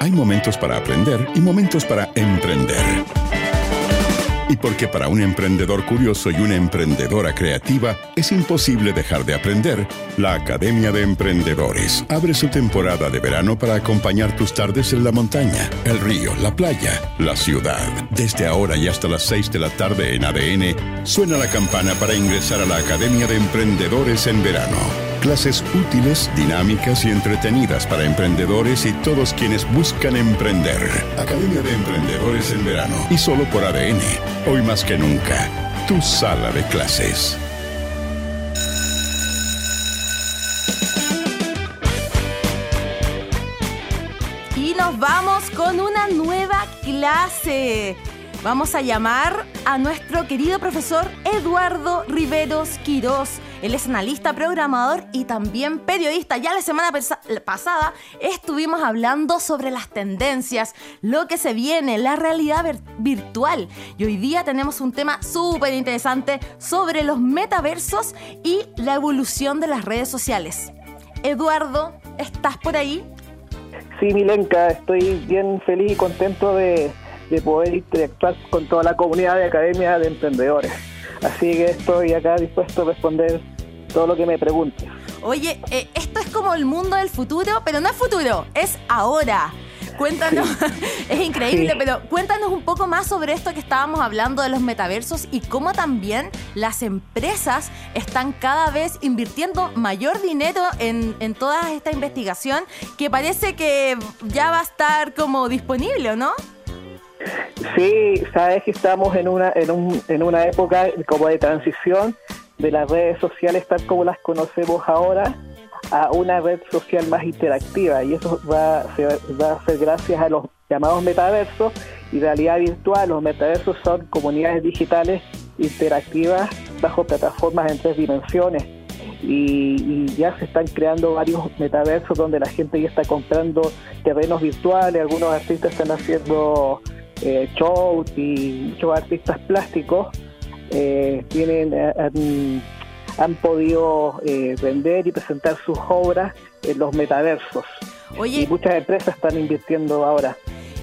Hay momentos para aprender y momentos para emprender. Y porque para un emprendedor curioso y una emprendedora creativa es imposible dejar de aprender, la Academia de Emprendedores abre su temporada de verano para acompañar tus tardes en la montaña, el río, la playa, la ciudad. Desde ahora y hasta las 6 de la tarde en ADN, suena la campana para ingresar a la Academia de Emprendedores en verano. Clases útiles, dinámicas y entretenidas para emprendedores y todos quienes buscan emprender. Academia de Emprendedores en verano. Y solo por ADN. Hoy más que nunca, tu sala de clases. Y nos vamos con una nueva clase. Vamos a llamar a nuestro querido profesor Eduardo Riveros Quirós. Él es analista, programador y también periodista. Ya la semana pasada estuvimos hablando sobre las tendencias, lo que se viene, la realidad virtual. Y hoy día tenemos un tema súper interesante sobre los metaversos y la evolución de las redes sociales. Eduardo, ¿estás por ahí? Sí, Milenka, estoy bien feliz y contento de de poder interactuar con toda la comunidad de Academia de Emprendedores. Así que estoy acá dispuesto a responder todo lo que me pregunte. Oye, eh, esto es como el mundo del futuro, pero no es futuro, es ahora. Cuéntanos, es increíble, pero cuéntanos un poco más sobre esto que estábamos hablando de los metaversos y cómo también las empresas están cada vez invirtiendo mayor dinero en, en toda esta investigación que parece que ya va a estar como disponible, ¿no? Sí, sabes que estamos en una, en, un, en una época como de transición de las redes sociales tal como las conocemos ahora a una red social más interactiva y eso va, va a ser gracias a los llamados metaversos y realidad virtual. Los metaversos son comunidades digitales interactivas bajo plataformas en tres dimensiones y, y, ya se están creando varios metaversos donde la gente ya está comprando terrenos virtuales, algunos artistas están haciendo eh, y muchos artistas plásticos eh, tienen eh, han, podido eh, vender y presentar sus obras en los metaversos. y muchas empresas están invirtiendo ahora.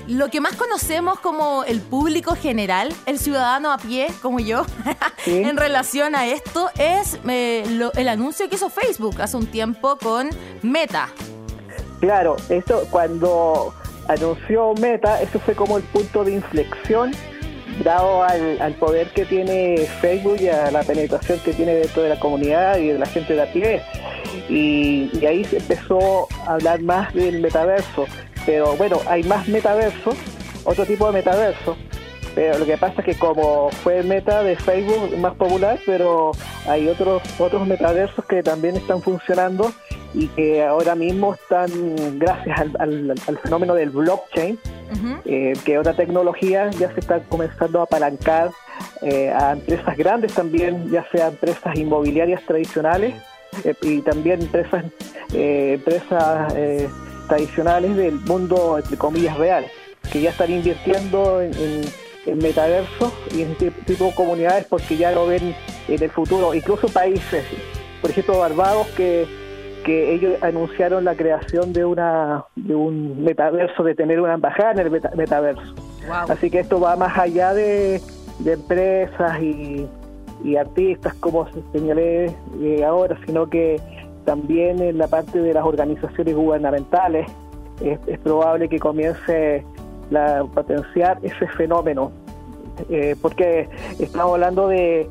Lo que más conocemos como el público general, el ciudadano a pie, como yo, en relación a esto, es el anuncio que hizo Facebook hace un tiempo con Meta. Claro, eso cuando anunció Meta, eso fue como el punto de inflexión dado al, poder que tiene Facebook y a la penetración que tiene dentro de la comunidad y de la gente de a pie. Y, ahí se empezó a hablar más del metaverso. Pero bueno, hay más metaverso, otro tipo de metaverso. Pero lo que pasa es que como fue meta de Facebook más popular, pero hay otros otros metaversos que también están funcionando y que ahora mismo están, gracias al, fenómeno del blockchain, eh, que otra tecnología ya se está comenzando a apalancar eh, a empresas grandes también, ya sea empresas inmobiliarias tradicionales eh, y también empresas, empresas tradicionales del mundo, entre comillas, real, que ya están invirtiendo en, en metaversos y en este tipo de comunidades porque ya lo ven en el futuro, incluso países, por ejemplo Barbados que que ellos anunciaron la creación de una de un metaverso, de tener una embajada en el metaverso. Así que esto va más allá de, empresas y, artistas, como señalé eh, ahora, sino que también en la parte de las organizaciones gubernamentales es, probable que comience a potenciar ese fenómeno, eh, porque estamos hablando de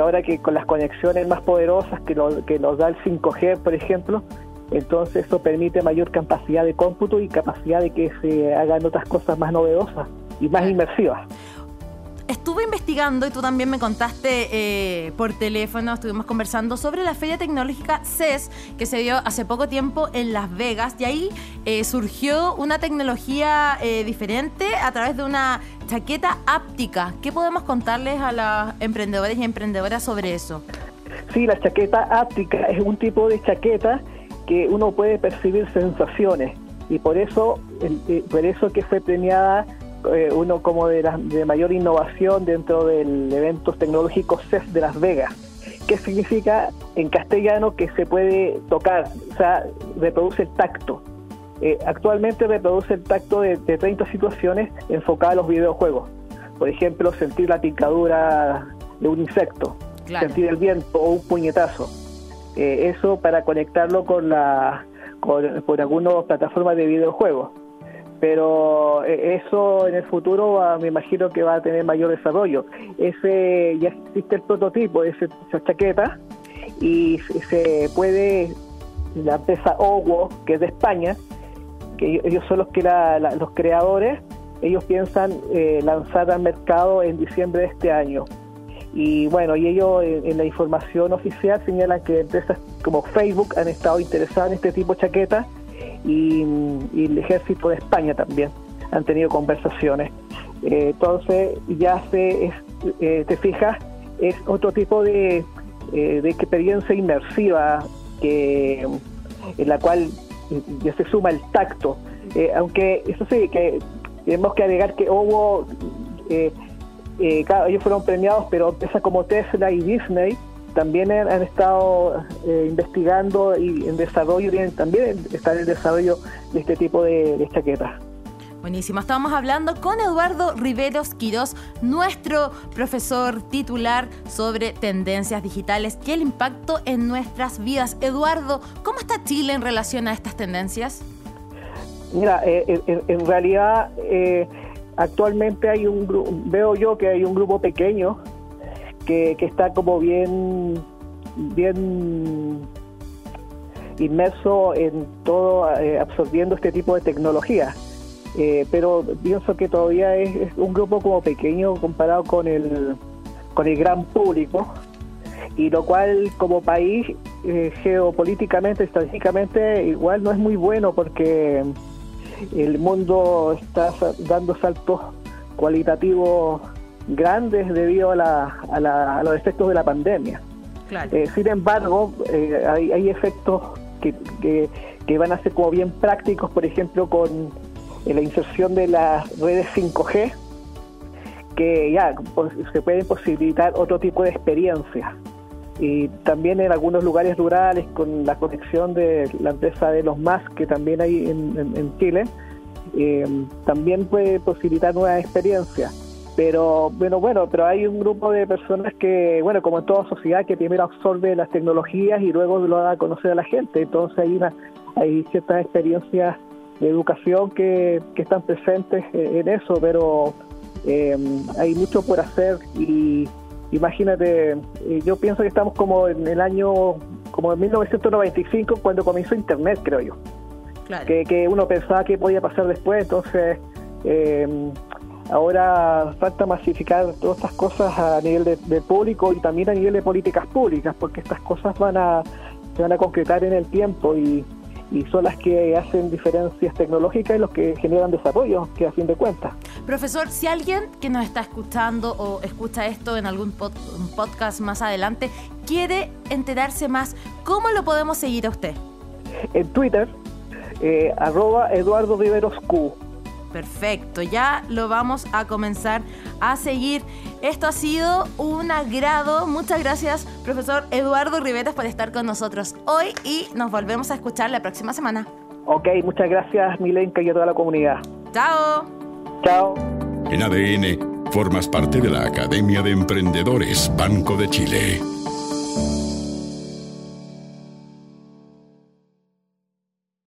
ahora que con las conexiones más poderosas que, que nos da el 5G, por ejemplo, entonces eso permite mayor capacidad de cómputo y capacidad de que se hagan otras cosas más novedosas y más inmersivas estuve investigando y tú también me contaste eh, por teléfono, estuvimos conversando sobre la Feria Tecnológica CES que se dio hace poco tiempo en Las Vegas y ahí eh, surgió una tecnología eh, diferente a través de una chaqueta áptica. ¿Qué podemos contarles a los emprendedores y emprendedoras sobre eso? Sí, la chaqueta áptica es un tipo de chaqueta que uno puede percibir sensaciones y por eso, por eso que fue premiada eh, uno como de, la, de mayor innovación dentro del evento tecnológico CES de Las Vegas. ¿Qué significa en castellano que se puede tocar? O sea, reproduce el tacto. eh, actualmente reproduce el tacto de, 30 situaciones enfocadas a los videojuegos. Por ejemplo, sentir la picadura de un insecto, sentir el viento o un puñetazo. Eh, eso para conectarlo con la con, algunas plataformas de videojuegos. Pero eh, eso en el futuro me imagino que va a tener mayor desarrollo. Ese ya existe el prototipo de esa chaqueta y se puede la empresa Owo, que es de España, que ellos son los que los creadores, ellos piensan eh, lanzar al mercado en diciembre de este año. Y bueno, y ellos en, la información oficial señalan que empresas como Facebook han estado interesadas en este tipo de chaquetas y, el ejército de España también han tenido conversaciones. Eh, entonces ya se, eh, te fijas, es otro tipo de, de experiencia inmersiva que en la cual ya se suma el tacto. Eh, aunque eso sí, que tenemos que agregar que hubo, eh, eh, claro, ellos fueron premiados, pero empresas como Tesla y Disney también han, estado investigando y en desarrollo, también están en desarrollo de este tipo de, de chaquetas. Buenísimo, estábamos hablando con Eduardo Riveros Quirós, nuestro profesor titular sobre tendencias digitales y el impacto en nuestras vidas. Eduardo, ¿cómo está Chile en relación a estas tendencias? Mira, eh, en, realidad eh, actualmente hay un veo yo que hay un grupo pequeño que, está como bien, bien inmerso en todo, eh, absorbiendo este tipo de tecnología. Eh, pero pienso que todavía es, un grupo como pequeño comparado con el, con el gran público, y lo cual como país eh, geopolíticamente, estratégicamente, igual no es muy bueno porque el mundo está dando saltos cualitativos grandes debido a, la, a, los efectos de la pandemia. Eh, sin embargo, hay, hay efectos que, que, que van a ser como bien prácticos, por ejemplo, con en la inserción de las redes 5G, que ya pues, se pueden posibilitar otro tipo de experiencias. Y también en algunos lugares rurales, con la conexión de la empresa de los MAS, que también hay en, Chile, eh, también puede posibilitar nuevas experiencias. Pero bueno, bueno, pero hay un grupo de personas que, bueno, como en toda sociedad, que primero absorbe las tecnologías y luego lo da a conocer a la gente. Entonces hay, una, hay ciertas experiencias de educación que, están presentes en eso, pero eh, hay mucho por hacer y imagínate, eh, yo pienso que estamos como en el año, como en 1995, cuando comenzó Internet, creo yo. Que, uno pensaba que podía pasar después, entonces eh, ahora falta masificar todas estas cosas a nivel de, público y también a nivel de políticas públicas, porque estas cosas van a, se van a concretar en el tiempo y y son las que hacen diferencias tecnológicas y los que generan desarrollo, que a fin de cuentas. Profesor, si alguien que nos está escuchando o escucha esto en algún podcast más adelante quiere enterarse más, ¿cómo lo podemos seguir a usted? En Twitter, eh, arroba Eduardo Riveros Q. Perfecto, ya lo vamos a comenzar a seguir. Esto ha sido un agrado. Muchas gracias, profesor Eduardo Riveros, por estar con nosotros hoy y nos volvemos a escuchar la próxima semana. Ok, muchas gracias, Milenka y a toda la comunidad. Chao. Chao. En ADN, formas parte de la Academia de Emprendedores Banco de Chile.